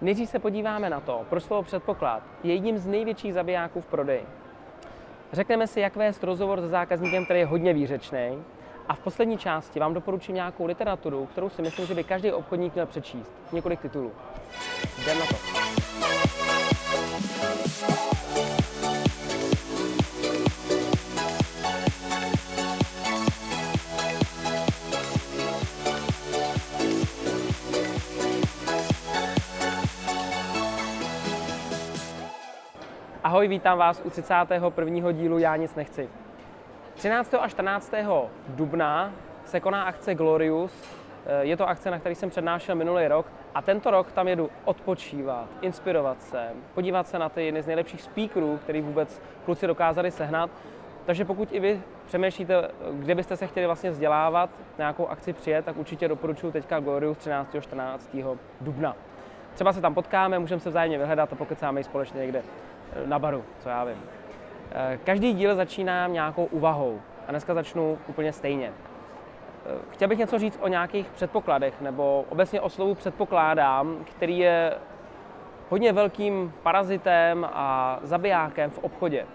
Nejdřív se podíváme na to, proč slovo předpoklad je jedním z největších zabijáků v prodeji. Řekneme si, jak vést rozhovor se zákazníkem, který je hodně výřečný. A v poslední části vám doporučím nějakou literaturu, kterou si myslím, že by každý obchodník měl přečíst. Několik titulů. Jdem na to. Ahoj, vítám vás u 31. dílu Já nic nechci. 13. a 14. dubna se koná akce Glorious. Je to akce, na který jsem přednášel minulý rok a tento rok tam jedu odpočívat, inspirovat se, podívat se na ty jedny z nejlepších speakerů, který vůbec kluci dokázali sehnat. Takže pokud i vy přemýšlíte, kde byste se chtěli vlastně vzdělávat, nějakou akci přijet, tak určitě doporučuji teďka Glorious 13. a 14. dubna. Třeba se tam potkáme, můžeme se vzájemně vyhledat a pokecáme i společně někde na baru, co já vím. Eh, každý díl začínám nějakou úvahou a dneska začnu úplně stejně. Eh, chtěl bych něco říct o nějakých předpokladech, nebo obecně o slovu předpokládám, který je hodně velkým parazitem a zabijákem v obchodě.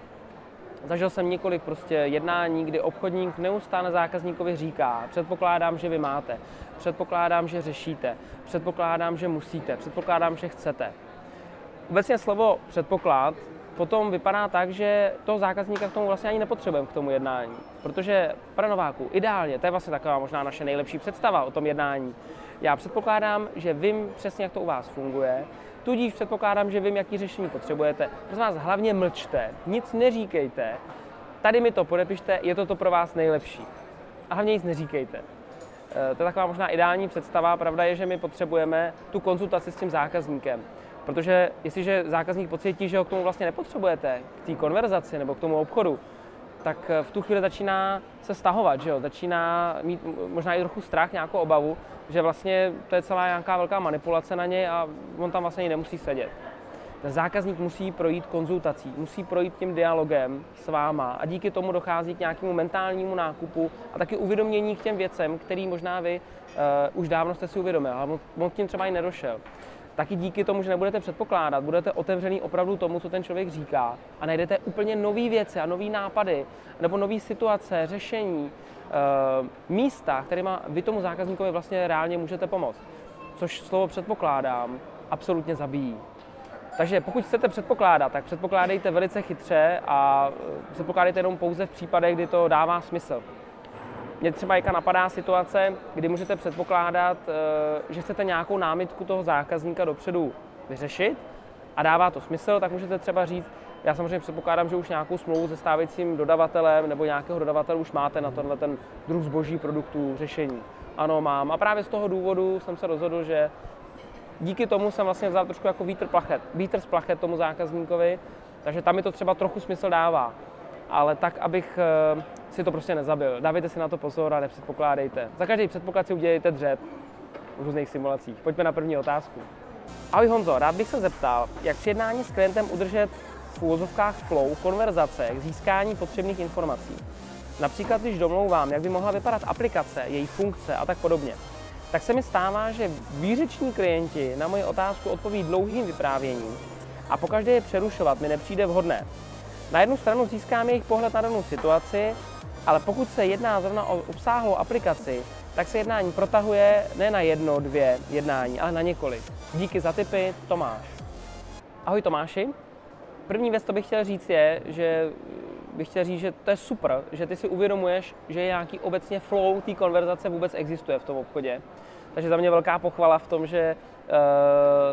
Zažil jsem několik prostě jednání, kdy obchodník neustále zákazníkovi říká, předpokládám, že vy máte, předpokládám, že řešíte, předpokládám, že musíte, předpokládám, že chcete. Obecně slovo předpoklad potom vypadá tak, že toho zákazníka k tomu vlastně ani nepotřebujeme k tomu jednání. Protože pro Nováku ideálně, to je vlastně taková možná naše nejlepší představa o tom jednání. Já předpokládám, že vím přesně, jak to u vás funguje, tudíž předpokládám, že vím, jaký řešení potřebujete. Prosím vás, hlavně mlčte, nic neříkejte, tady mi to podepište, je to to pro vás nejlepší. A hlavně nic neříkejte. Eh, to je taková možná ideální představa. Pravda je, že my potřebujeme tu konzultaci s tím zákazníkem. Protože jestliže zákazník pocítí, že ho k tomu vlastně nepotřebujete, k té konverzaci nebo k tomu obchodu, tak v tu chvíli začíná se stahovat, že jo? začíná mít možná i trochu strach, nějakou obavu, že vlastně to je celá nějaká velká manipulace na něj a on tam vlastně nemusí sedět. Ten zákazník musí projít konzultací, musí projít tím dialogem s váma a díky tomu dochází k nějakému mentálnímu nákupu a taky uvědomění k těm věcem, který možná vy uh, už dávno jste si uvědomil, ale on, on k tím třeba i nedošel taky díky tomu, že nebudete předpokládat, budete otevřený opravdu tomu, co ten člověk říká a najdete úplně nové věci a nové nápady, nebo nové situace, řešení, eh, místa, kterými vy tomu zákazníkovi vlastně reálně můžete pomoct. Což slovo předpokládám absolutně zabíjí. Takže pokud chcete předpokládat, tak předpokládejte velice chytře a eh, předpokládejte jenom pouze v případech, kdy to dává smysl. Mě třeba jaká napadá situace, kdy můžete předpokládat, eh, že chcete nějakou námitku toho zákazníka dopředu vyřešit a dává to smysl, tak můžete třeba říct, já samozřejmě předpokládám, že už nějakou smlouvu se stávajícím dodavatelem nebo nějakého dodavatele už máte na tenhle ten druh zboží, produktů, řešení. Ano, mám. A právě z toho důvodu jsem se rozhodl, že díky tomu jsem vlastně vzal trošku jako vítr plachet, vítr z plachet tomu zákazníkovi, takže tam mi to třeba trochu smysl dává ale tak, abych eh, si to prostě nezabil. Dávejte si na to pozor a nepředpokládejte. Za každý předpoklad si udělejte dřep v různých simulacích. Pojďme na první otázku. Ahoj Honzo, rád bych se zeptal, jak při jednání s klientem udržet v úvozovkách flow konverzace k získání potřebných informací. Například, když domlouvám, jak by mohla vypadat aplikace, její funkce a tak podobně. Tak se mi stává, že výřeční klienti na moji otázku odpoví dlouhým vyprávěním a pokaždé je přerušovat mi nepřijde vhodné. Na jednu stranu získám jejich pohled na danou situaci, ale pokud se jedná zrovna o obsáhlou aplikaci, tak se jednání protahuje ne na jedno, dvě jednání, ale na několik. Díky za tipy, Tomáš. Ahoj Tomáši. První věc, co bych chtěl říct, je, že bych chtěl říct, že to je super, že ty si uvědomuješ, že nějaký obecně flow té konverzace vůbec existuje v tom obchodě. Takže za mě velká pochvala v tom, že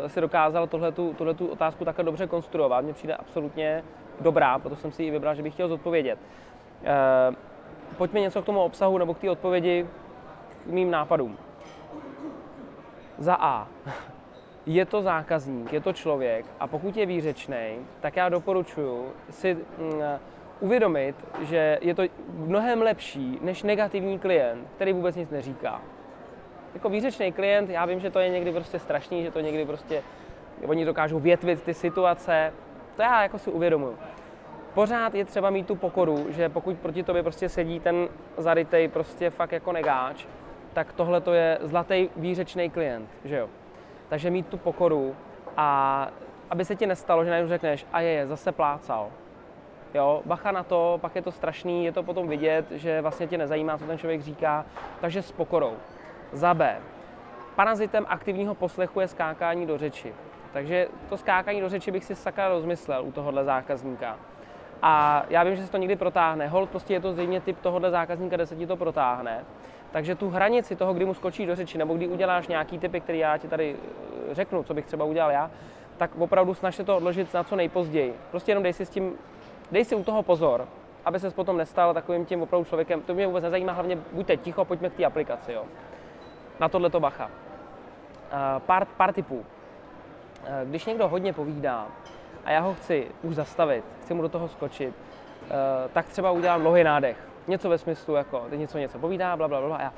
uh, si dokázal tuhletu otázku takhle dobře konstruovat. Mně přijde absolutně dobrá, proto jsem si ji vybral, že bych chtěl zodpovědět. Uh, pojďme něco k tomu obsahu nebo k té odpovědi k mým nápadům. Za A. Je to zákazník, je to člověk a pokud je výřečný, tak já doporučuji si mm, uvědomit, že je to mnohem lepší než negativní klient, který vůbec nic neříká jako výřečný klient, já vím, že to je někdy prostě strašný, že to někdy prostě, oni dokážou větvit ty situace, to já jako si uvědomuju. Pořád je třeba mít tu pokoru, že pokud proti tobě prostě sedí ten zarytej prostě fakt jako negáč, tak tohle to je zlatý výřečný klient, že jo. Takže mít tu pokoru A aby se ti nestalo, že najednou řekneš, a je, zase plácal. Jo, bacha na to, pak je to strašný, je to potom vidět, že vlastně tě nezajímá, co ten člověk říká, takže s pokorou. Za B. Parazitem aktivního poslechu je skákání do řeči. Takže to skákání do řeči bych si sakra rozmyslel u tohohle zákazníka. A já vím, že se to někdy protáhne. Hold prostě je to zřejmě typ tohohle zákazníka, kde se ti to protáhne. Takže tu hranici toho, kdy mu skočí do řeči, nebo kdy uděláš nějaký typy, který já ti tady eh, řeknu, co bych třeba udělal já, tak opravdu snaž se to odložit na co nejpozději. Prostě jenom dej si s tím, dej si u toho pozor, aby se potom nestal takovým tím opravdu člověkem. To mě vůbec nezajímá, hlavně buďte ticho, pojďme k té aplikaci. Jo. Na tohle to bacha. Uh, pár, pár typů. Uh, když někdo hodně povídá a já ho chci už zastavit, chci mu do toho skočit, uh, tak třeba udělám dlouhý nádech. Něco ve smyslu, jako teď něco něco povídá, bla, bla, bla, a já.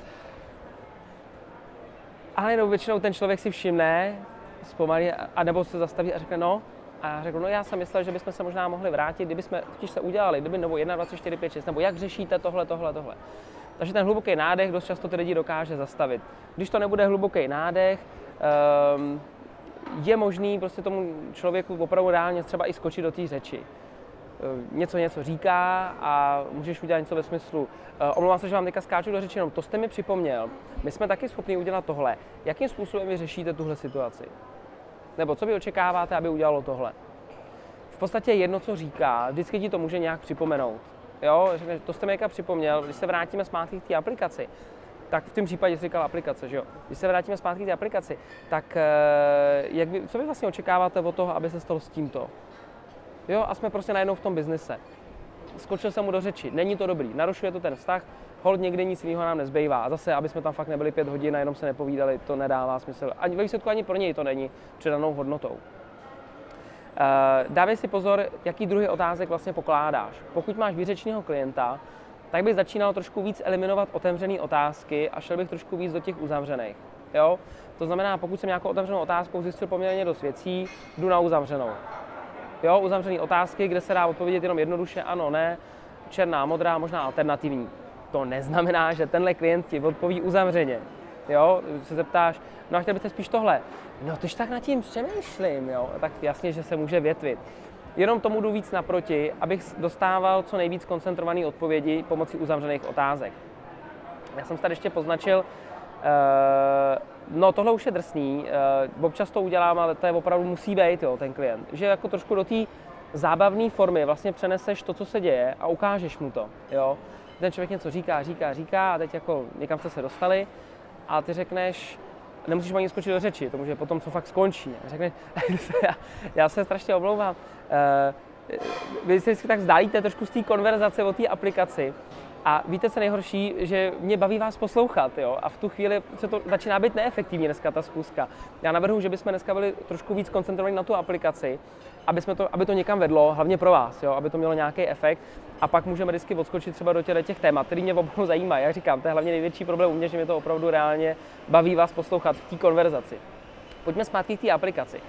Ale jenom většinou ten člověk si všimne, zpomalí, a nebo se zastaví a řekne, no, a já řeknu, no já jsem myslel, že bychom se možná mohli vrátit, kdyby jsme totiž se udělali, kdyby nebo 1, 2, 3, 4, 5, 6, nebo jak řešíte tohle, tohle, tohle. Takže ten hluboký nádech dost často ty lidi dokáže zastavit. Když to nebude hluboký nádech, um, je možný prostě tomu člověku opravdu reálně třeba i skočit do té řeči. Ehm, něco něco říká a můžeš udělat něco ve smyslu, ehm, omlouvám se, že vám teďka skáču do řeči, jenom to jste mi připomněl, my jsme taky schopni udělat tohle. Jakým způsobem vy řešíte tuhle situaci? Nebo co vy očekáváte, aby udělalo tohle? V podstatě jedno, co říká, vždycky ti to může nějak připomenout. Jo, to jste mi připomněl, když se vrátíme zpátky k té aplikaci, tak v tom případě jsi říkal aplikace, že jo? Když se vrátíme zpátky k té aplikaci, tak eh, jak by, co vy vlastně očekáváte od toho, aby se stalo s tímto? Jo, a jsme prostě najednou v tom biznise. Skočil jsem mu do řeči, není to dobrý, narušuje to ten vztah, hold někde nic jiného nám nezbývá. A zase, aby jsme tam fakt nebyli pět hodin a jenom se nepovídali, to nedává smysl. Ani ve výsledku ani pro něj to není přidanou hodnotou. Eh, dávej si pozor, jaký druhý otázek vlastně pokládáš. Pokud máš výřečného klienta, tak bych začínal trošku víc eliminovat otevřené otázky a šel bych trošku víc do těch uzavřených. Jo? To znamená, pokud jsem nějakou otevřenou otázkou zjistil poměrně dost věcí, jdu na uzavřenou. Jo, uzavřené otázky, kde se dá odpovědět jenom jednoduše ano, ne, černá, modrá, možná alternativní. To neznamená, že tenhle klient ti odpoví uzavřeně. Jo, se zeptáš, no a chtěl byste spíš tohle. No, tyž tak nad tím přemýšlím, jo, tak jasně, že se může větvit. Jenom tomu jdu víc naproti, abych dostával co nejvíc koncentrované odpovědi pomocí uzavřených otázek. Já jsem tady ještě poznačil, uh, no tohle už je drsný, uh, občas to udělám, ale to je opravdu musí být jo, ten klient. Že jako trošku do té zábavné formy vlastně přeneseš to, co se děje a ukážeš mu to. Jo? Ten člověk něco říká, říká, říká a teď jako někam jste se dostali a ty řekneš, nemusíš ani skočit do řeči, to může potom, co fakt skončí. Řekne, já, já se strašně omlouvám, uh, vy se tak vzdálíte trošku z té konverzace o té aplikaci a víte, co nejhorší, že mě baví vás poslouchat, jo? A v tu chvíli se to začíná být neefektivní dneska ta schůzka. Já navrhu, že bychom dneska byli trošku víc koncentrovaní na tu aplikaci, aby, jsme to, aby to někam vedlo, hlavně pro vás, jo? aby to mělo nějaký efekt. A pak můžeme vždycky odskočit třeba do těch, těch témat, které mě opravdu zajímají. Jak říkám, to je hlavně největší problém u mě, že mě to opravdu reálně baví vás poslouchat v té konverzaci. Pojďme zpátky k té aplikaci. Uh,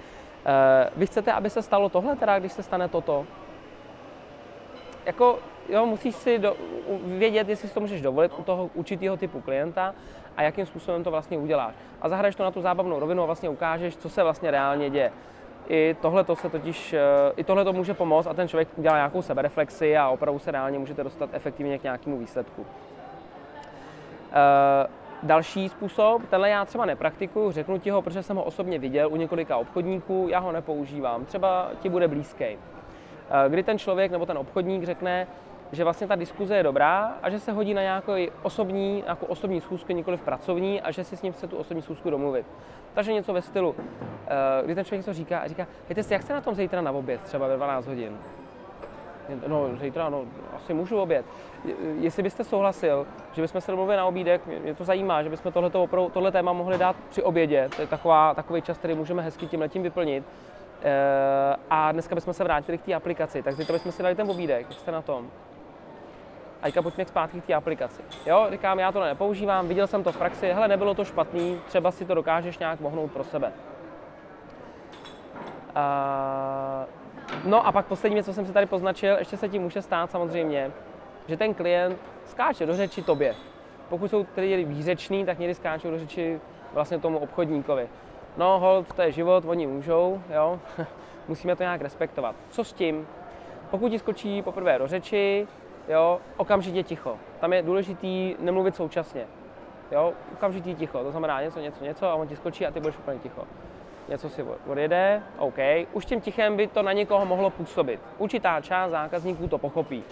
vy chcete, aby se stalo tohle, teda, když se stane toto? Jako jo, musíš si do, vědět, jestli si to můžeš dovolit u toho určitého typu klienta a jakým způsobem to vlastně uděláš. A zahraješ to na tu zábavnou rovinu a vlastně ukážeš, co se vlastně reálně děje. I tohle to se totiž, eh, i tohle to může pomoct a ten člověk udělá nějakou sebereflexi a opravdu se reálně můžete dostat efektivně k nějakému výsledku. Uh, další způsob, tenhle já třeba nepraktikuju, řeknu ti ho, protože jsem ho osobně viděl u několika obchodníků, já ho nepoužívám, třeba ti bude blízký. Uh, kdy ten člověk nebo ten obchodník řekne, že vlastně ta diskuze je dobrá a že se hodí na nějakou osobní, nějakou osobní schůzku, nikoli v pracovní a že si s ním chce tu osobní schůzku domluvit. Takže něco ve stylu, eh, kdy ten člověk něco říká a říká, hejte si, jak jste na tom zítra na oběd, třeba ve 12 hodin? No, zítra, no, asi můžu oběd. Jestli byste souhlasil, že bychom se domluvili na obídek, mě to zajímá, že bychom tohleto, tohle téma mohli dát při obědě, to je taková, takový čas, který můžeme hezky tím letím vyplnit. E, a dneska bychom se vrátili k té aplikaci, tak zítra bychom si dali ten obídek, jak jste na tom? Teďka pojďme zpátky k té aplikaci. Jo, říkám, já to nepoužívám, viděl jsem to v praxi, hele, nebylo to špatný, třeba si to dokážeš nějak mohnout pro sebe. Uh, no a pak poslední věc, co jsem si tady poznačil, ještě se ti může stát samozřejmě, že ten klient skáče do řeči tobě. Pokud jsou tedy výřečný, tak někdy skáčou do řeči vlastně tomu obchodníkovi. No, hold, to je život, oni můžou, jo. Musíme to nějak respektovat. Co s tím? Pokud ti skočí poprvé do řeči, jo, okamžitě ticho. Tam je důležitý nemluvit současně. Jo, okamžitý ticho, to znamená něco, něco, něco a on ti skočí a ty budeš úplně ticho. Něco si odjede, OK. Už tím tichem by to na někoho mohlo působit. Určitá část zákazníků to pochopí.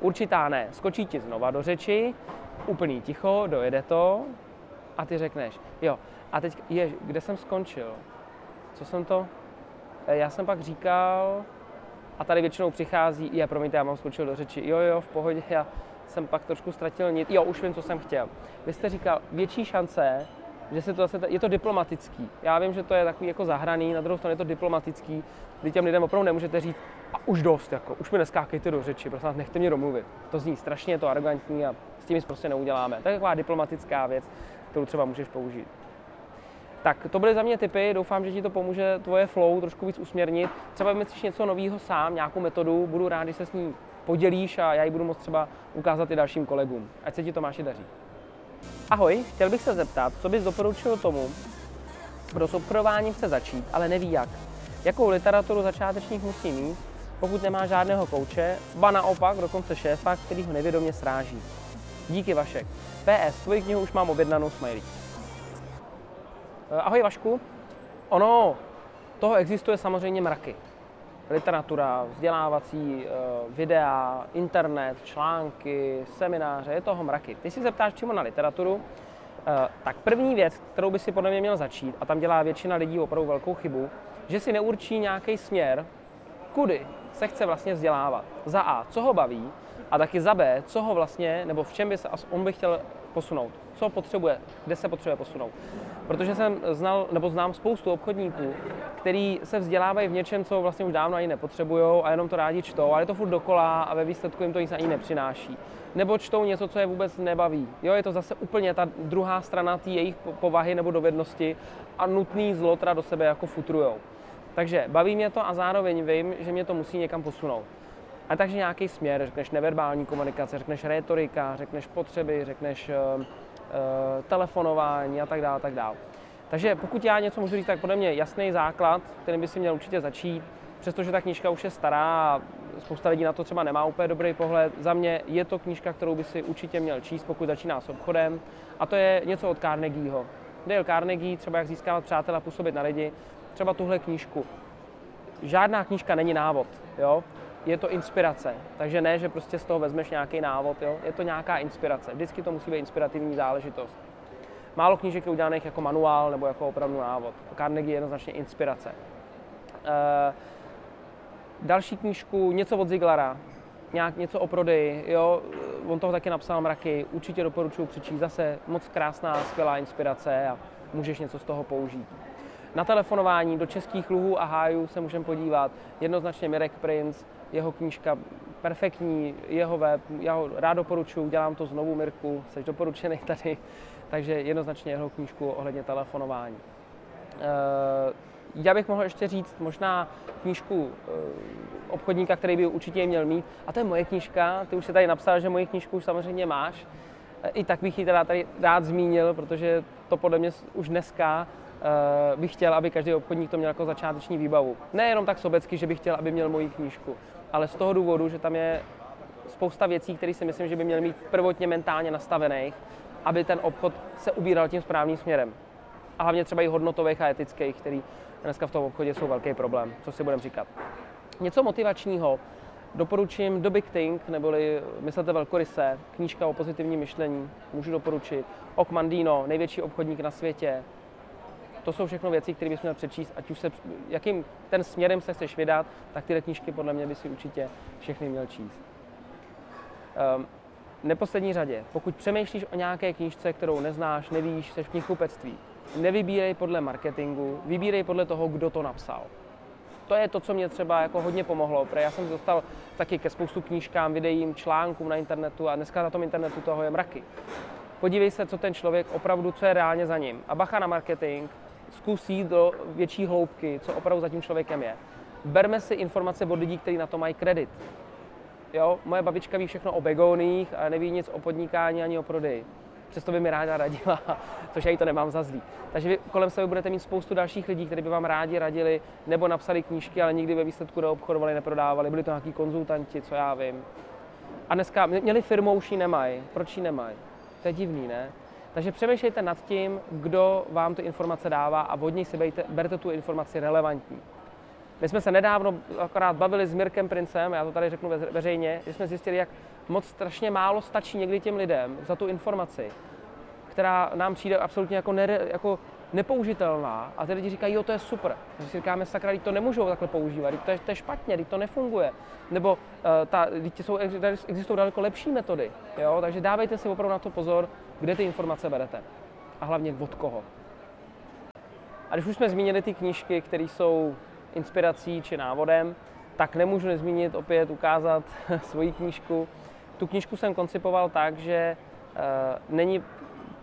Určitá ne. Skočí ti znova do řeči, úplný ticho, dojede to a ty řekneš, jo, a teď, je, kde jsem skončil? Co jsem to? E, já jsem pak říkal, a tady většinou přichází, je, promiňte, já mám skočil do řeči, jo, jo, v pohodě, já jsem pak trošku ztratil nic, jo, už vím, co jsem chtěl. Vy jste říkal, větší šance, že se to zase, je to diplomatický. Já vím, že to je takový jako zahraný, na druhou stranu je to diplomatický, kdy těm lidem opravdu nemůžete říct, a už dost, jako, už mi neskákejte do řeči, vás, nechte mě domluvit. To zní strašně, je to arrogantní a s tím nic prostě neuděláme. To je taková diplomatická věc, kterou třeba můžeš použít. Tak to byly za mě typy, doufám, že ti to pomůže tvoje flow trošku víc usměrnit. Třeba vymyslíš něco nového sám, nějakou metodu, budu rád, když se s ní podělíš a já ji budu moct třeba ukázat i dalším kolegům. Ať se ti Tomáši daří. Ahoj, chtěl bych se zeptat, co bys doporučil tomu, kdo s obchodováním chce začít, ale neví jak. Jakou literaturu začátečník musí mít, pokud nemá žádného kouče, ba naopak dokonce šéfa, který ho nevědomě sráží. Díky Vašek. PS, tvoji knihu už mám objednanou. Eh, ahoj Vašku. Ono, toho existuje samozřejmě mraky. Literatura, vzdělávací eh, videa, internet, články, semináře, je toho mraky. Ty si zeptáš přímo na literaturu, eh, tak první věc, kterou by si podle mě měl začít, a tam dělá většina lidí opravdu velkou chybu, že si neurčí nějaký směr, kudy se chce vlastně vzdělávat. Za A, co ho baví, a taky za B, co ho vlastně, nebo v čem by se on by chtěl posunout, co potřebuje, kde se potřebuje posunout. Protože jsem znal, nebo znám spoustu obchodníků, který se vzdělávají v něčem, co vlastně už dávno ani nepotřebují a jenom to rádi čtou, ale je to furt dokola a ve výsledku jim to nic ani nepřináší. Nebo čtou něco, co je vůbec nebaví. Jo, je to zase úplně ta druhá strana té jejich povahy nebo dovednosti a nutný zlo teda do sebe jako futrujou. Takže baví mě to a zároveň vím, že mě to musí někam posunout. A takže nějaký směr, řekneš neverbální komunikace, řekneš retorika, řekneš potřeby, řekneš uh, telefonování a tak dále, tak dále. Takže pokud já něco můžu říct, tak podle mě jasný základ, který by si měl určitě začít, přestože ta knížka už je stará a spousta lidí na to třeba nemá úplně dobrý pohled. Za mě je to knížka, kterou by si určitě měl číst, pokud začíná s obchodem. A to je něco od Carnegieho. Dale Carnegie, třeba jak získávat přátelé a působit na lidi, třeba tuhle knížku. Žádná knížka není návod, jo? Je to inspirace. Takže ne, že prostě z toho vezmeš nějaký návod, jo? je to nějaká inspirace. Vždycky to musí být inspirativní záležitost. Málo knížek je udělaných jako manuál nebo jako opravdu návod. Carnegie je jednoznačně inspirace. E, další knížku, něco od Ziglara, nějak něco o prodeji, jo, on toho taky napsal mraky, určitě doporučuji přečíst, zase moc krásná, skvělá inspirace a můžeš něco z toho použít. Na telefonování do českých luhů a hájů se můžeme podívat. Jednoznačně Mirek Prince, jeho knížka perfektní, jeho web, já ho rád doporučuji, dělám to znovu Mirku, jsi doporučený tady, takže jednoznačně jeho knížku ohledně telefonování. Eh, já bych mohl ještě říct možná knížku eh, obchodníka, který by určitě měl mít, a to je moje knížka, ty už si tady napsal, že moji knížku už samozřejmě máš, eh, i tak bych ji teda tady rád zmínil, protože to podle mě už dneska bych chtěl, aby každý obchodník to měl jako začáteční výbavu. Nejenom tak sobecky, že bych chtěl, aby měl moji knížku, ale z toho důvodu, že tam je spousta věcí, které si myslím, že by měly mít prvotně mentálně nastavených, aby ten obchod se ubíral tím správným směrem. A hlavně třeba i hodnotových a etických, který dneska v tom obchodě jsou velký problém, co si budeme říkat. Něco motivačního, doporučím The Big Thing, neboli Myslete velkoryse, knížka o pozitivním myšlení, můžu doporučit. Ok Mandino, největší obchodník na světě, to jsou všechno věci, které bys měl přečíst, ať už se, jakým ten směrem se chceš vydat, tak tyhle knížky podle mě by si určitě všechny měl číst. Um, neposlední řadě, pokud přemýšlíš o nějaké knížce, kterou neznáš, nevíš, jsi v knihkupectví, nevybírej podle marketingu, vybírej podle toho, kdo to napsal. To je to, co mě třeba jako hodně pomohlo, protože já jsem dostal taky ke spoustu knížkám, videím, článkům na internetu a dneska na tom internetu toho je mraky. Podívej se, co ten člověk opravdu, co je reálně za ním. A bacha na marketing, zkus jít do větší hloubky, co opravdu za tím člověkem je. Berme si informace od lidí, kteří na to mají kredit. Jo, moje babička ví všechno o begoních a neví nic o podnikání ani o prodeji. přesto by mi ráda radila, což já jí to nemám za zlý. Takže vy kolem sebe budete mít spoustu dalších lidí, kteří by vám rádi radili, nebo napsali knížky, ale nikdy ve výsledku neobchodovali, neprodávali, byli to nějaký konzultanti, co já vím. A dneska měli firmu, už ji nemají. Proč ji nemají? To je divný, ne? Takže přemýšlejte nad tím, kdo vám tu informace dává a od něj si bejte, berte tu informaci relevantní. My jsme se nedávno akorát bavili s Mirkem Princem, já to tady řeknu veřejně, že jsme zjistili, jak moc strašně málo stačí někdy těm lidem za tu informaci, která nám přijde absolutně jako, nere, jako nepoužitelná a ty lidi říkají, jo, to je super. My si říkáme, sakra, to nemůžou takhle používat, to je, to je špatně, to nefunguje. Nebo uh, ta, jsou, existují daleko lepší metody, jo? takže dávejte si opravdu na to pozor, kde ty informace berete. A hlavně od koho. A když už jsme zmínili ty knížky, které jsou inspirací či návodem, tak nemůžu nezmínit opět ukázat svoji knížku. Tu knížku jsem koncipoval tak, že uh, není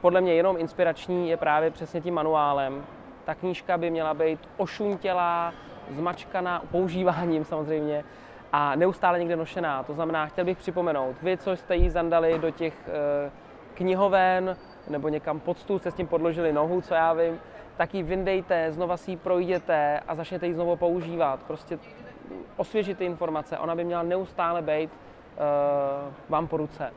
podle mě jenom inspirační, je právě přesně tím manuálem. Ta knížka by měla být ošuntělá, zmačkaná používáním samozřejmě a neustále někde nošená. To znamená, chtěl bych připomenout, vy, co jste jí zandali do těch uh, knihoven nebo někam pod stůl, jste s tím podložili nohu, co já vím, tak ji vyndejte, znova si ji projděte a začněte ji znovu používat. Prostě osvěžit ty informace. Ona by měla neustále být uh, vám po ruce.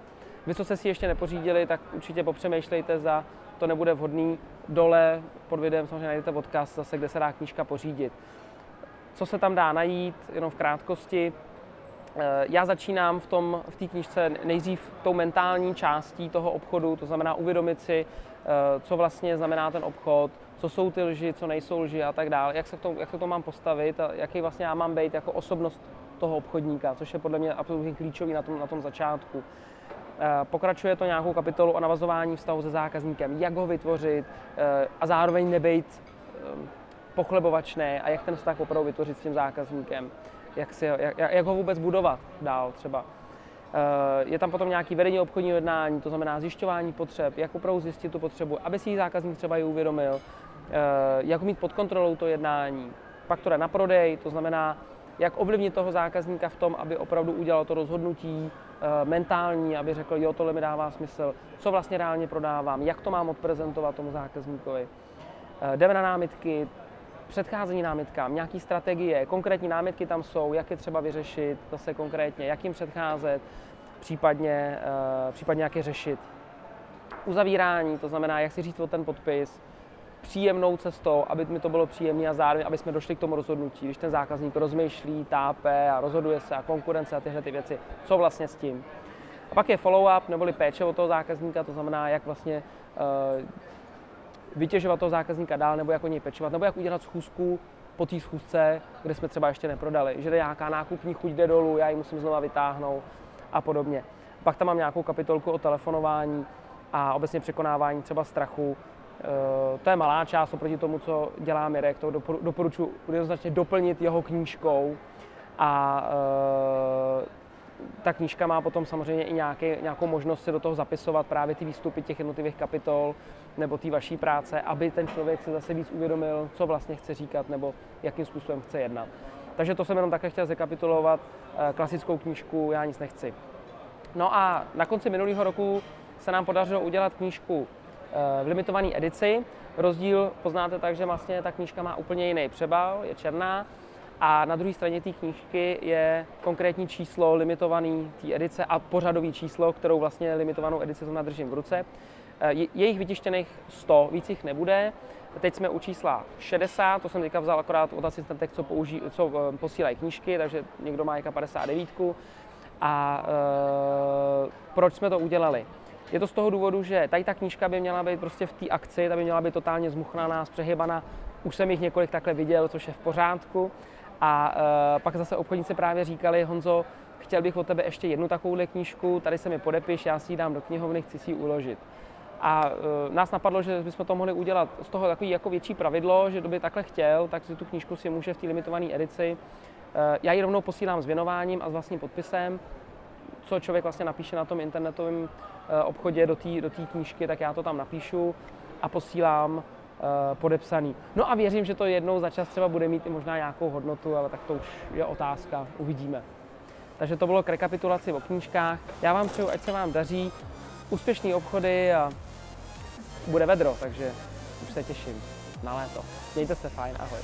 Vy, co jste si ještě nepořídili, tak určitě popřemýšlejte, za to nebude vhodný. Dole pod videem samozřejmě najdete odkaz zase, kde se dá knížka pořídit. Co se tam dá najít, jenom v krátkosti. Eh, já začínám v té v knížce nejdřív tou mentální částí toho obchodu, to znamená uvědomit si, eh, co vlastně znamená ten obchod, co jsou ty lži, co nejsou lži a tak dále, jak se, k tomu, jak se to mám postavit a jaký vlastně já mám být jako osobnost toho obchodníka, což je podle mě absolutně klíčový na tom, na tom začátku. Eh, pokračuje to nějakou kapitolu o navazování vztahu se zákazníkem, jak ho vytvořit a zároveň nebejt pochlebovačné a jak ten vztah opravdu vytvořit s tím zákazníkem jak, si, jak, jak ho vůbec budovat dál třeba. Eh, je tam potom nějaký vedení obchodního jednání, to znamená zjišťování potřeb, jak opravdu zjistit tu potřebu, aby si ji zákazník třeba i uvědomil, eh, jak mít pod kontrolou to jednání. Pak to jde na prodej, to znamená, jak ovlivnit toho zákazníka v tom, aby opravdu udělal to rozhodnutí eh, mentální, aby řekl, jo, tohle mi dává smysl, co vlastně reálně prodávám, jak to mám odprezentovat tomu zákazníkovi. Jdeme na námitky, předcházení námitkám, nějaký strategie, konkrétní námitky tam jsou, jak je třeba vyřešit, zase konkrétně, jak jim předcházet, případně, uh, případně jak je řešit. Uzavírání, to znamená, jak si říct o ten podpis, příjemnou cestou, aby mi to bylo příjemné a zároveň, aby jsme došli k tomu rozhodnutí. Když ten zákazník rozmýšlí, tápe a rozhoduje se a konkurence a tyhle ty věci, co vlastně s tím. A pak je follow-up neboli péče o toho zákazníka, to znamená, jak vlastně uh, vytěžovat toho zákazníka dál, nebo jak o něj pečovat, nebo jak udělat schůzku po té schůzce, kde jsme třeba ještě neprodali. Že nějaká nákupní chuť jde dolů, já ji musím znova vytáhnout a podobně. Pak tam mám nějakou kapitolku o telefonování a obecně překonávání třeba strachu. E, to je malá část oproti tomu, co dělá Mirek, to doporučuji jednoznačně doplnit jeho knížkou a e, ta knížka má potom samozřejmě i nějaký, nějakou možnost si do toho zapisovat právě ty výstupy těch jednotlivých kapitol nebo té vaší práce, aby ten člověk si zase víc uvědomil, co vlastně chce říkat nebo jakým způsobem chce jednat. Takže to jsem jenom také chtěl zrekapitulovat eh, klasickou knížku Já nic nechci. No a na konci minulého roku se nám podařilo udělat knížku eh, v limitované edici. Rozdíl poznáte tak, že vlastně ta knížka má úplně jiný přebal, je černá, a na druhé straně té knížky je konkrétní číslo limitovaný té edice a pořadový číslo, kterou vlastně limitovanou edici to nadržím v ruce. Eh, je jich vytištěných 100, víc jich nebude. Teď jsme u čísla 60, to jsem teďka vzal akorát od asistentek, co, použí, co eh, posílají knížky, takže někdo má jaka 59. A e, proč jsme to udělali? Je to z toho důvodu, že tady ta knížka by měla být prostě v té akci, ta by měla být totálně zmuchnaná, zpřehybaná. Už jsem jich několik takhle viděl, což je v pořádku. A uh, pak zase obchodníci právě říkali, Honzo, chtěl bych od tebe ještě jednu takovouhle knížku, tady se mi podepiš, já si ji dám do knihovny, chci si ji uložit. A uh, nás napadlo, že bychom to mohli udělat z toho takový jako větší pravidlo, že kdo by takhle chtěl, tak si tu knížku si může v té limitované edici. Uh, já ji rovnou posílám s věnováním a s vlastním podpisem co člověk vlastně napíše na tom internetovém eh, obchodě do té do knížky, tak já to tam napíšu a posílám eh, podepsaný. No a věřím, že to jednou za čas třeba bude mít i možná nějakou hodnotu, ale tak to už je otázka, uvidíme. Takže to bylo k rekapitulaci o knížkách. Já vám přeju, ať se vám daří, úspěšný obchody a bude vedro, takže už se těším na léto. Mějte se fajn, ahoj.